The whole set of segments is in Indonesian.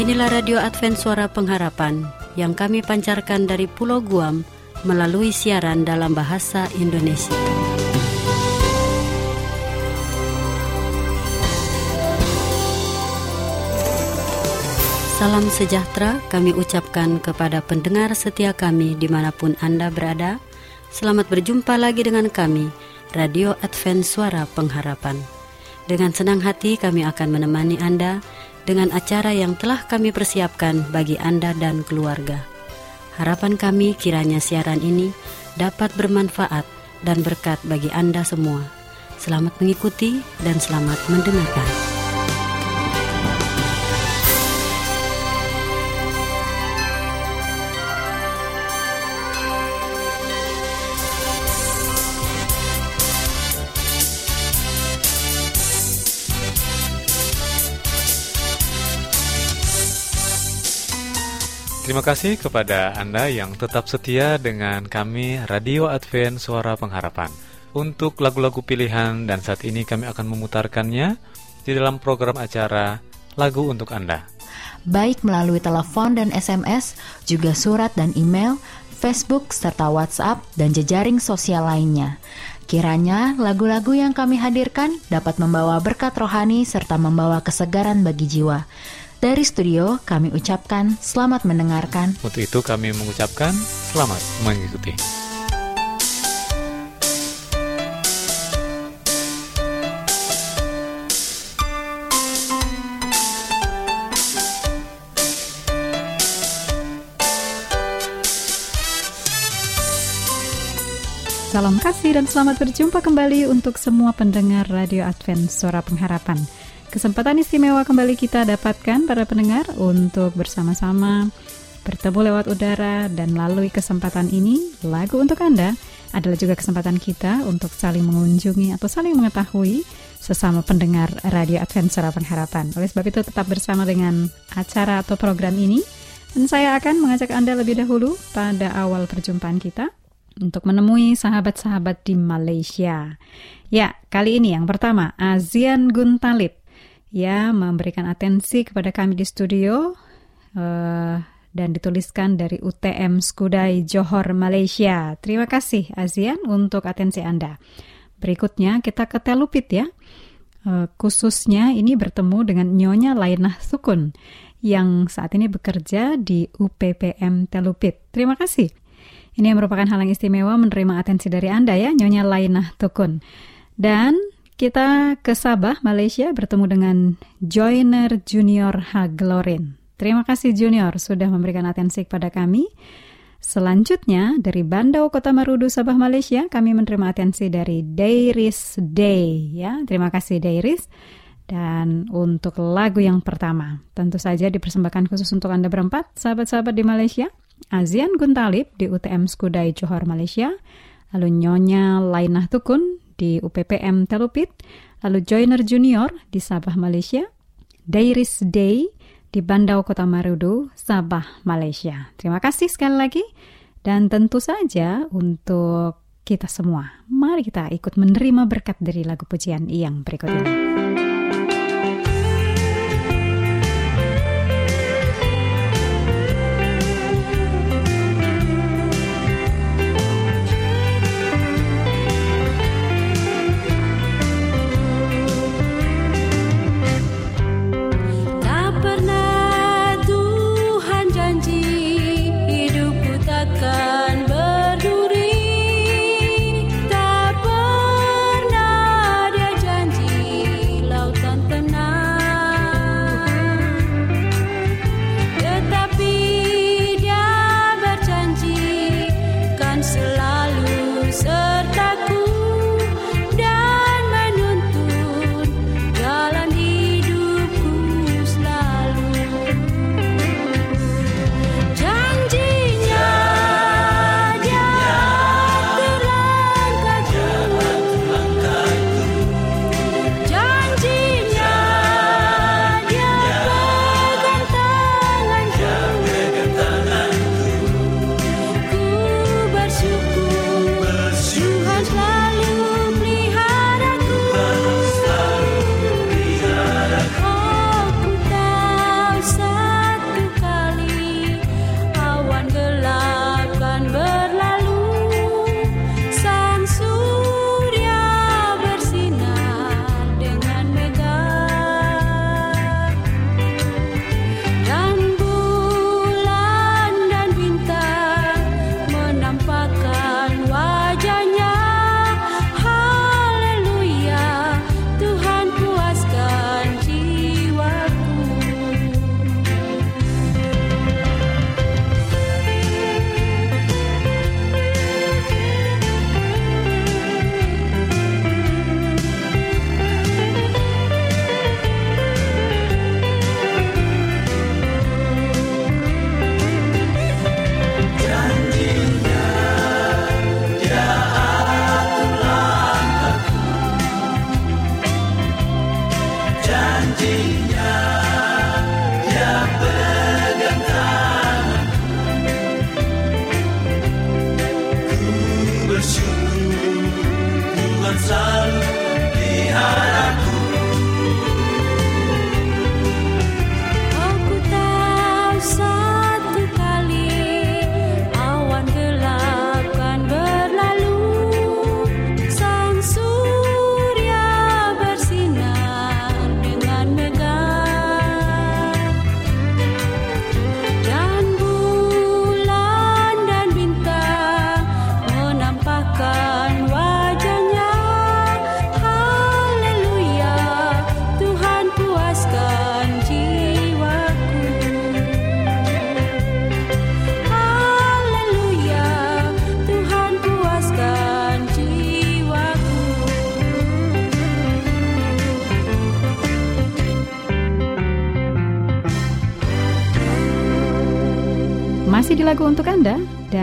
Inilah Radio Advent Suara Pengharapan yang kami pancarkan dari Pulau Guam melalui siaran dalam bahasa Indonesia. Salam sejahtera kami ucapkan kepada pendengar setia kami di mana pun Anda berada. Selamat berjumpa lagi dengan kami, Radio Advent Suara Pengharapan. Dengan senang hati kami akan menemani Anda dengan acara yang telah kami persiapkan bagi Anda dan keluarga. Harapan kami kiranya siaran ini dapat bermanfaat dan berkat bagi Anda semua. Selamat mengikuti dan selamat mendengarkan. Terima kasih kepada Anda yang tetap setia dengan kami Radio Advent Suara Pengharapan. Untuk lagu-lagu pilihan dan saat ini kami akan memutarkannya di dalam program acara Lagu untuk Anda. Baik melalui telepon dan SMS, juga surat dan email, Facebook, serta WhatsApp, dan jejaring sosial lainnya. Kiranya lagu-lagu yang kami hadirkan dapat membawa berkat rohani serta membawa kesegaran bagi jiwa. Dari studio kami ucapkan selamat mendengarkan. Untuk itu kami mengucapkan selamat mengikuti. Salam kasih dan selamat berjumpa kembali untuk semua pendengar Radio Advent Suara Pengharapan. Kesempatan istimewa kembali kita dapatkan para pendengar untuk bersama-sama bertemu lewat udara dan melalui kesempatan ini lagu untuk Anda adalah juga kesempatan kita untuk saling mengunjungi atau saling mengetahui sesama pendengar Radio Advent Suara Pengharapan. Oleh sebab itu tetap bersama dengan acara atau program ini dan saya akan mengajak Anda lebih dahulu pada awal perjumpaan kita untuk menemui sahabat-sahabat di Malaysia. Ya, kali ini yang pertama, Azian Guntalip ya memberikan atensi kepada kami di studio uh, dan dituliskan dari UTM Skudai Johor Malaysia. Terima kasih Azian untuk atensi Anda. Berikutnya kita ke Telupit ya. Uh, khususnya ini bertemu dengan Nyonya Lainah Sukun yang saat ini bekerja di UPPM Telupit. Terima kasih. Ini merupakan hal yang istimewa menerima atensi dari Anda ya, Nyonya Lainah Tukun. Dan kita ke Sabah, Malaysia bertemu dengan Joiner Junior Haglorin. Terima kasih Junior sudah memberikan atensi kepada kami. Selanjutnya dari Bandau Kota Marudu Sabah Malaysia kami menerima atensi dari Dairis Day ya. Terima kasih Dairis. Dan untuk lagu yang pertama, tentu saja dipersembahkan khusus untuk Anda berempat, sahabat-sahabat di Malaysia. Azian Guntalip di UTM Skudai Johor Malaysia, lalu Nyonya Lainah Tukun di UPPM Telupit, lalu Joiner Junior di Sabah, Malaysia, Dairis Day di Bandau Kota Marudu, Sabah, Malaysia. Terima kasih sekali lagi. Dan tentu saja untuk kita semua, mari kita ikut menerima berkat dari lagu pujian yang berikut ini.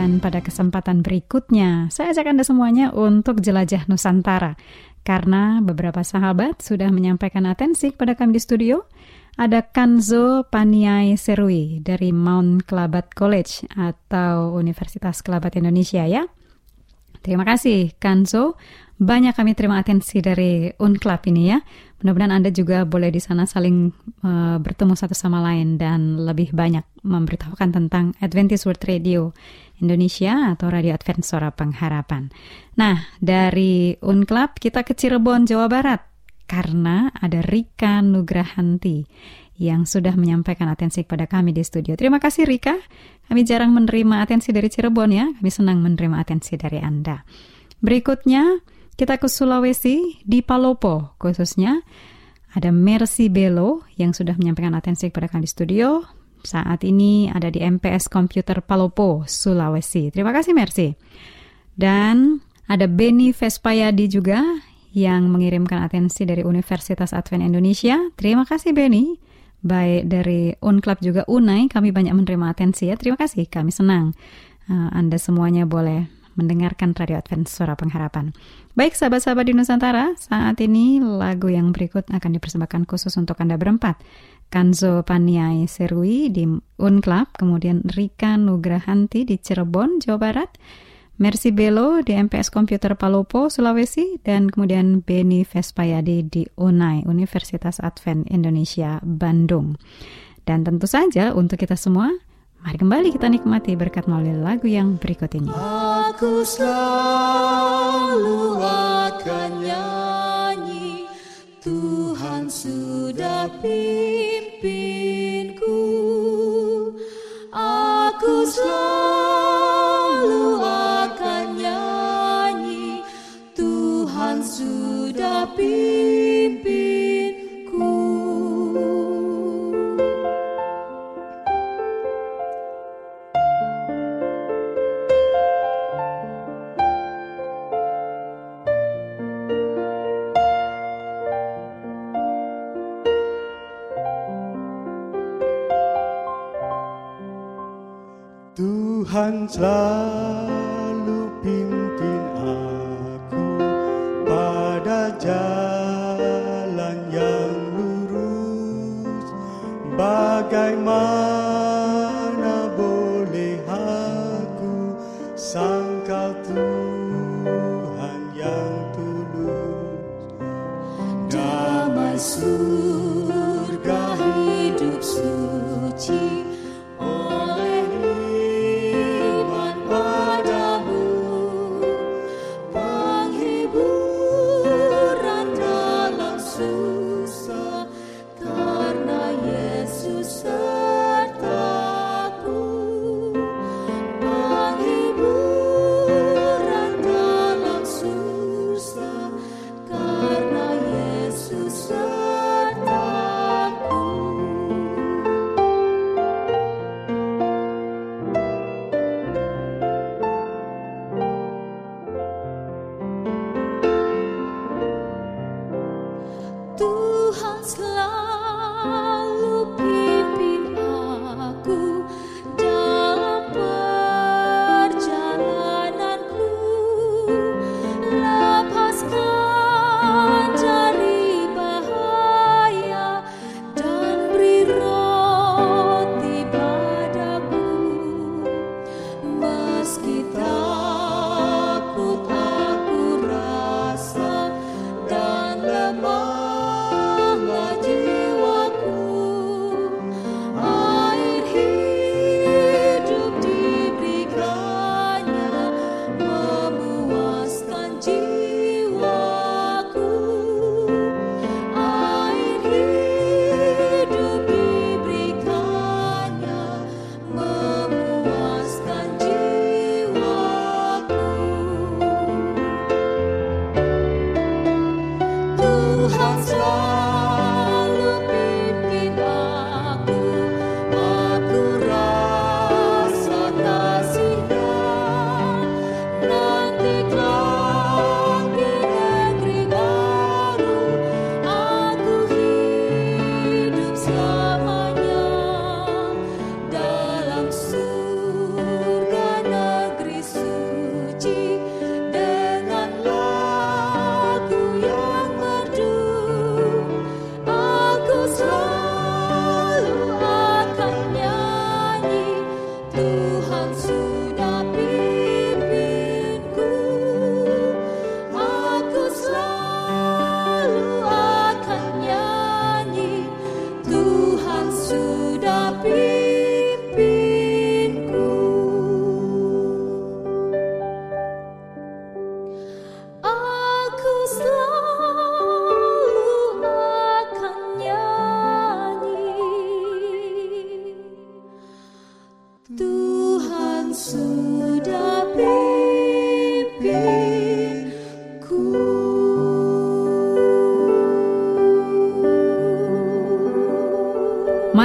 Dan pada kesempatan berikutnya saya ajak Anda semuanya untuk jelajah Nusantara. Karena beberapa sahabat sudah menyampaikan atensi kepada kami di studio. Ada Kanzo Paniai Serui dari Mount Kelabat College atau Universitas Kelabat Indonesia ya. Terima kasih Kanzo banyak kami terima atensi dari Unclub ini ya. Mudah-mudahan Anda juga boleh di sana saling uh, bertemu satu sama lain dan lebih banyak memberitahukan tentang Adventist World Radio Indonesia atau Radio Advent Suara Pengharapan. Nah, dari Unclub kita ke Cirebon, Jawa Barat karena ada Rika Nugrahanti yang sudah menyampaikan atensi kepada kami di studio. Terima kasih Rika. Kami jarang menerima atensi dari Cirebon ya. Kami senang menerima atensi dari Anda. Berikutnya, kita ke Sulawesi, di Palopo khususnya. Ada Mercy Belo yang sudah menyampaikan atensi kepada kami di studio. Saat ini ada di MPS Komputer Palopo, Sulawesi. Terima kasih Mercy. Dan ada Benny Vespayadi juga yang mengirimkan atensi dari Universitas Advent Indonesia. Terima kasih Benny. Baik dari Unclub juga Unai, kami banyak menerima atensi ya. Terima kasih, kami senang. Uh, Anda semuanya boleh mendengarkan Radio Advent Suara Pengharapan. Baik sahabat-sahabat di Nusantara, saat ini lagu yang berikut akan dipersembahkan khusus untuk Anda berempat. Kanzo Paniai Serui di Unclub, kemudian Rika Nugrahanti di Cirebon, Jawa Barat, Mercy Belo di MPS Komputer Palopo, Sulawesi, dan kemudian Beni Vespayadi di UNAI, Universitas Advent Indonesia, Bandung. Dan tentu saja untuk kita semua, Mari kembali kita nikmati berkat melalui lagu yang berikut ini. Aku selalu akan nyanyi, Tuhan sudah pimpinku. Aku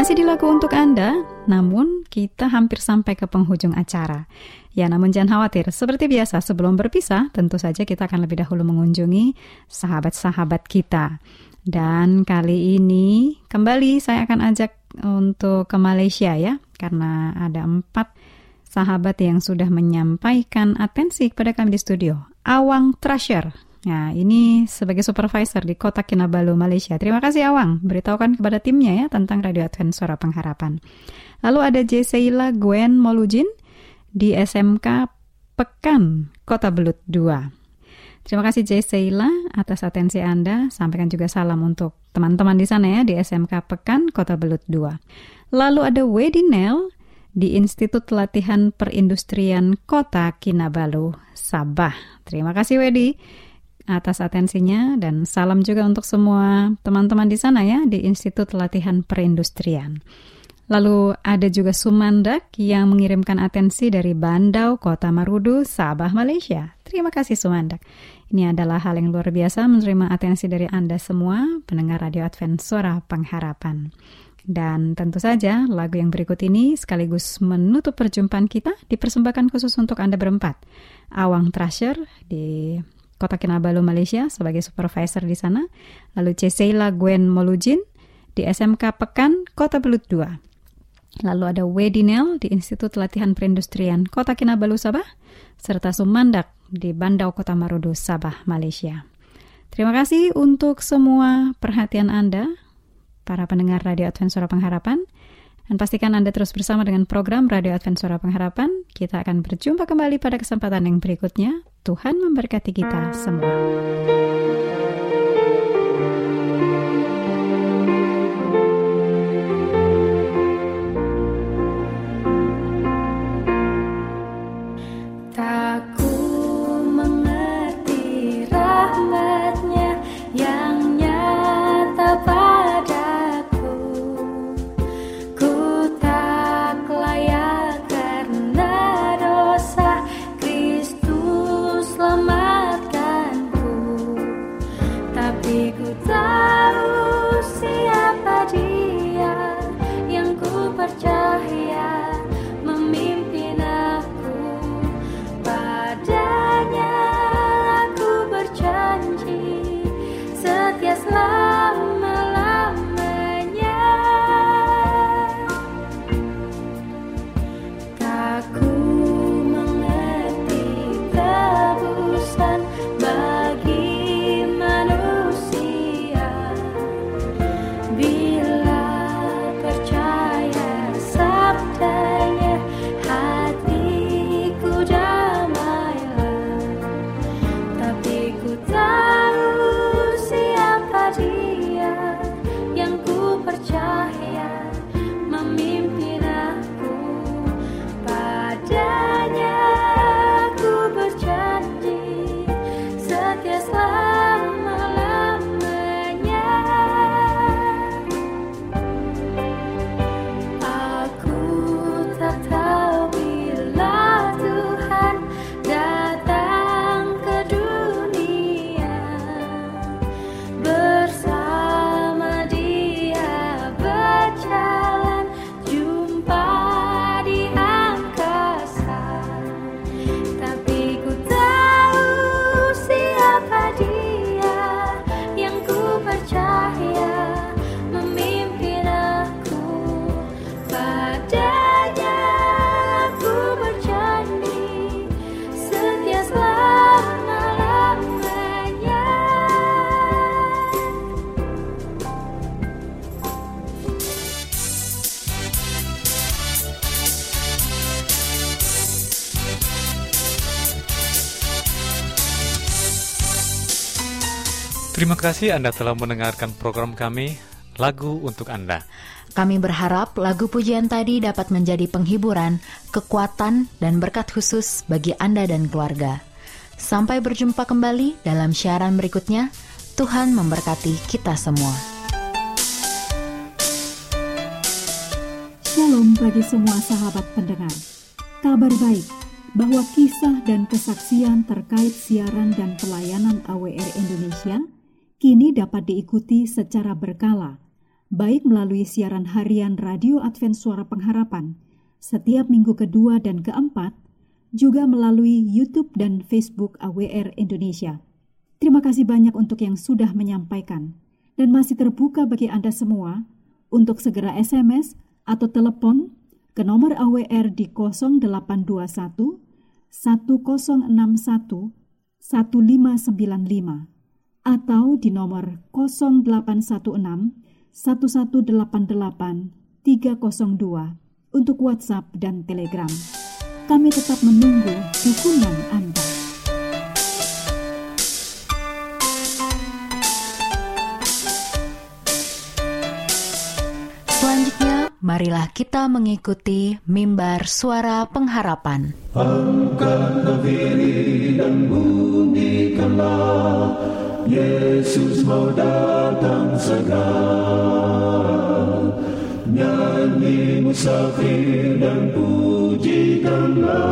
Masih di lagu untuk Anda, namun kita hampir sampai ke penghujung acara. Ya, namun jangan khawatir. Seperti biasa, sebelum berpisah, tentu saja kita akan lebih dahulu mengunjungi sahabat-sahabat kita. Dan kali ini kembali saya akan ajak untuk ke Malaysia ya, karena ada empat sahabat yang sudah menyampaikan atensi kepada kami di studio. Awang Treasure. Nah, ini sebagai supervisor di Kota Kinabalu, Malaysia. Terima kasih Awang, beritahukan kepada timnya ya tentang Radio Advent Suara Pengharapan. Lalu ada J. Seila Gwen Molujin di SMK Pekan, Kota Belut 2. Terima kasih J. Seila atas atensi Anda. Sampaikan juga salam untuk teman-teman di sana ya di SMK Pekan, Kota Belut 2. Lalu ada Wedi Nel di Institut Latihan Perindustrian Kota Kinabalu, Sabah. Terima kasih Wedi atas atensinya dan salam juga untuk semua teman-teman di sana ya di Institut Latihan Perindustrian. Lalu ada juga Sumandak yang mengirimkan atensi dari Bandau, Kota Marudu, Sabah, Malaysia. Terima kasih Sumandak. Ini adalah hal yang luar biasa menerima atensi dari Anda semua, pendengar Radio Advent Suara Pengharapan. Dan tentu saja lagu yang berikut ini sekaligus menutup perjumpaan kita dipersembahkan khusus untuk Anda berempat. Awang Trasher di Kota Kinabalu, Malaysia sebagai supervisor di sana. Lalu Ceseila Gwen Molujin di SMK Pekan, Kota Belut 2. Lalu ada Wedinel di Institut Latihan Perindustrian Kota Kinabalu, Sabah. Serta Sumandak di Bandau, Kota Marudu, Sabah, Malaysia. Terima kasih untuk semua perhatian Anda, para pendengar Radio Advent Suara Pengharapan. Dan pastikan Anda terus bersama dengan program Radio Advent Suara Pengharapan. Kita akan berjumpa kembali pada kesempatan yang berikutnya. Tuhan memberkati kita semua. Tapi ku tahu siapa Terima kasih Anda telah mendengarkan program kami lagu untuk Anda. Kami berharap lagu pujian tadi dapat menjadi penghiburan, kekuatan, dan berkat khusus bagi Anda dan keluarga. Sampai berjumpa kembali dalam siaran berikutnya. Tuhan memberkati kita semua. Shalom bagi semua sahabat pendengar. Kabar baik bahwa kisah dan kesaksian terkait siaran dan pelayanan AWR Indonesia kini dapat diikuti secara berkala, baik melalui siaran harian Radio Advent Suara Pengharapan setiap minggu kedua dan keempat, juga melalui YouTube dan Facebook AWR Indonesia. Terima kasih banyak untuk yang sudah menyampaikan dan masih terbuka bagi Anda semua untuk segera SMS atau telepon ke nomor AWR di 0821 1061 1595 atau di nomor 0816 1188 302 untuk WhatsApp dan Telegram. Kami tetap menunggu dukungan Anda. Selanjutnya, marilah kita mengikuti mimbar suara pengharapan. Angkatlah diri dan bunyikanlah Yesus mau datang segera. Nyanyi musafir dan pujikanlah.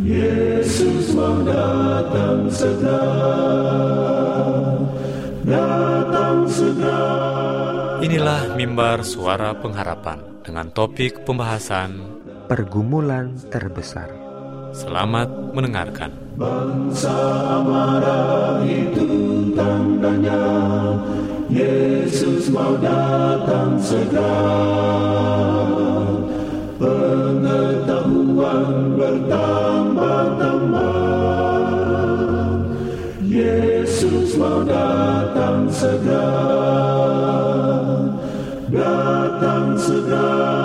Yesus mau datang segera. Datang segera. Inilah mimbar suara pengharapan dengan topik pembahasan pergumulan terbesar. Selamat mendengarkan. Bangsa marah itu tandanya Yesus mau datang segera. Pengetahuan bertambah-tambah Yesus mau datang segera. Datang segera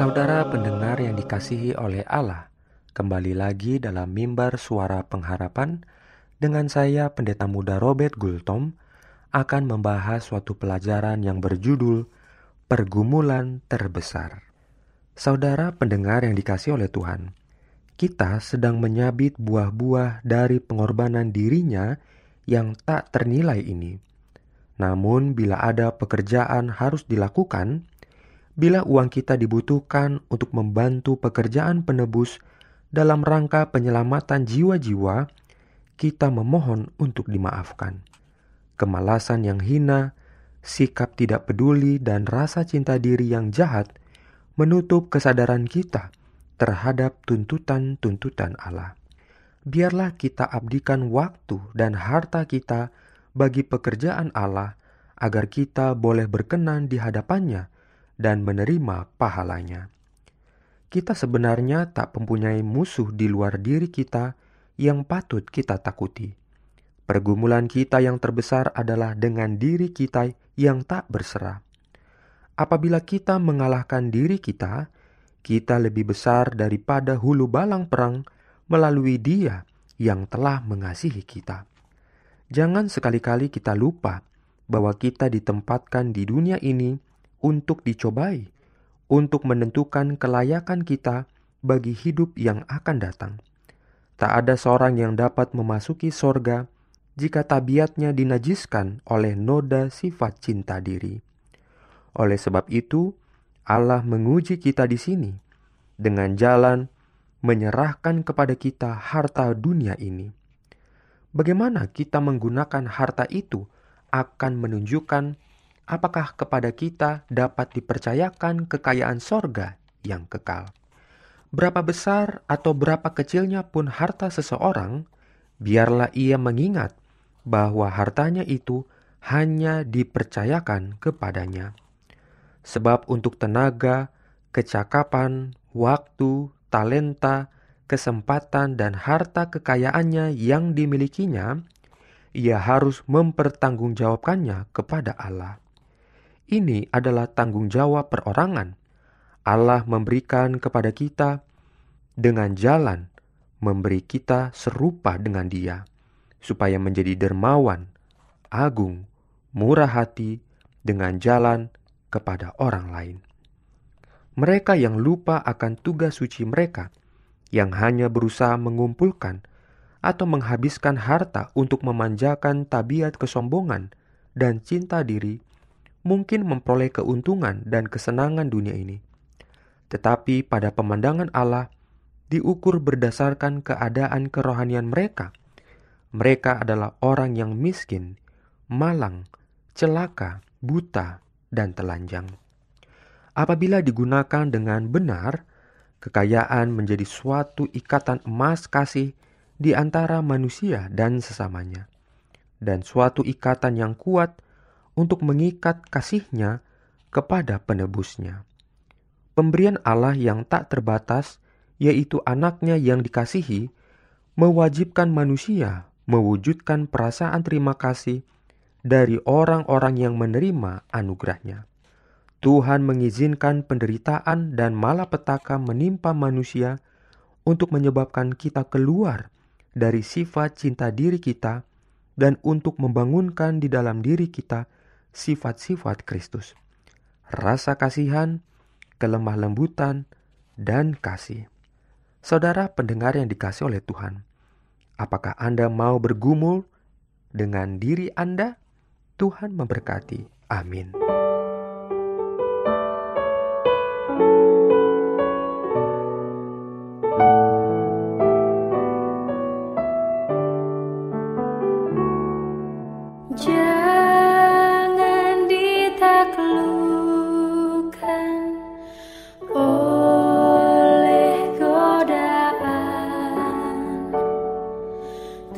Saudara pendengar yang dikasihi oleh Allah, kembali lagi dalam mimbar suara pengharapan dengan saya Pendeta Muda Robert Gultom akan membahas suatu pelajaran yang berjudul Pergumulan Terbesar. Saudara pendengar yang dikasihi oleh Tuhan, kita sedang menyabit buah-buah dari pengorbanan dirinya yang tak ternilai ini. Namun, bila ada pekerjaan harus dilakukan, bila uang kita dibutuhkan untuk membantu pekerjaan penebus dalam rangka penyelamatan jiwa-jiwa, kita memohon untuk dimaafkan. Kemalasan yang hina, sikap tidak peduli, dan rasa cinta diri yang jahat menutup kesadaran kita terhadap tuntutan-tuntutan Allah. Biarlah kita abdikan waktu dan harta kita bagi pekerjaan Allah agar kita boleh berkenan di hadapannya dan menerima pahalanya. Kita sebenarnya tak mempunyai musuh di luar diri kita yang patut kita takuti. Pergumulan kita yang terbesar adalah dengan diri kita yang tak berserah. Apabila kita mengalahkan diri kita, kita lebih besar daripada hulu balang perang melalui Dia yang telah mengasihi kita. Jangan sekali-kali kita lupa bahwa kita ditempatkan di dunia ini untuk dicobai, untuk menentukan kelayakan kita bagi hidup yang akan datang. Tak ada seorang yang dapat memasuki sorga jika tabiatnya dinajiskan oleh noda sifat cinta diri. Oleh sebab itu, Allah menguji kita di sini dengan jalan menyerahkan kepada kita harta dunia ini. Bagaimana kita menggunakan harta itu akan menunjukkan apakah kepada kita dapat dipercayakan kekayaan sorga yang kekal. Berapa besar atau berapa kecilnya pun harta seseorang, biarlah ia mengingat bahwa hartanya itu hanya dipercayakan kepadanya. Sebab untuk tenaga, kecakapan, waktu, talenta, kesempatan, dan harta kekayaannya yang dimilikinya, ia harus mempertanggungjawabkannya kepada Allah. Ini adalah tanggung jawab perorangan. Allah memberikan kepada kita dengan jalan memberi kita serupa dengan Dia, supaya menjadi dermawan, agung, murah hati dengan jalan kepada orang lain. Mereka yang lupa akan tugas suci mereka, yang hanya berusaha mengumpulkan atau menghabiskan harta untuk memanjakan tabiat kesombongan dan cinta diri, mungkin memperoleh keuntungan dan kesenangan dunia ini. Tetapi pada pemandangan Allah, diukur berdasarkan keadaan kerohanian mereka. Mereka adalah orang yang miskin, malang, celaka, buta, dan telanjang. Apabila digunakan dengan benar, kekayaan menjadi suatu ikatan emas kasih di antara manusia dan sesamanya, dan suatu ikatan yang kuat untuk mengikat kasihnya kepada penebusnya. Pemberian Allah yang tak terbatas, yaitu anaknya yang dikasihi, mewajibkan manusia mewujudkan perasaan terima kasih dari orang-orang yang menerima anugerahnya. Tuhan mengizinkan penderitaan dan malapetaka menimpa manusia untuk menyebabkan kita keluar dari sifat cinta diri kita dan untuk membangunkan di dalam diri kita sifat-sifat Kristus. Rasa kasihan, kelemah lembutan, dan kasih. Saudara pendengar yang dikasih oleh Tuhan, apakah Anda mau bergumul dengan diri Anda? Tuhan memberkati. Amin.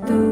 do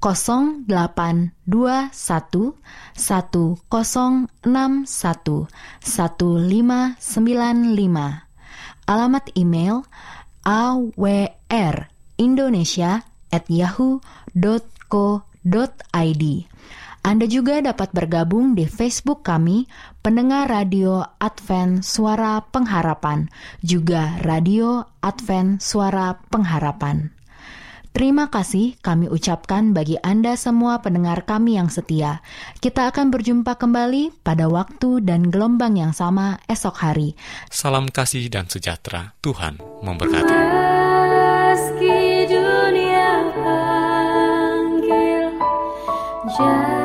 0821 1061 1595. Alamat email awrindonesia@yahoo.co.id. Anda juga dapat bergabung di Facebook kami, pendengar radio Advent Suara Pengharapan, juga radio Advent Suara Pengharapan. Terima kasih kami ucapkan bagi Anda semua pendengar kami yang setia. Kita akan berjumpa kembali pada waktu dan gelombang yang sama esok hari. Salam kasih dan sejahtera. Tuhan memberkati. Meski dunia panggil, jangan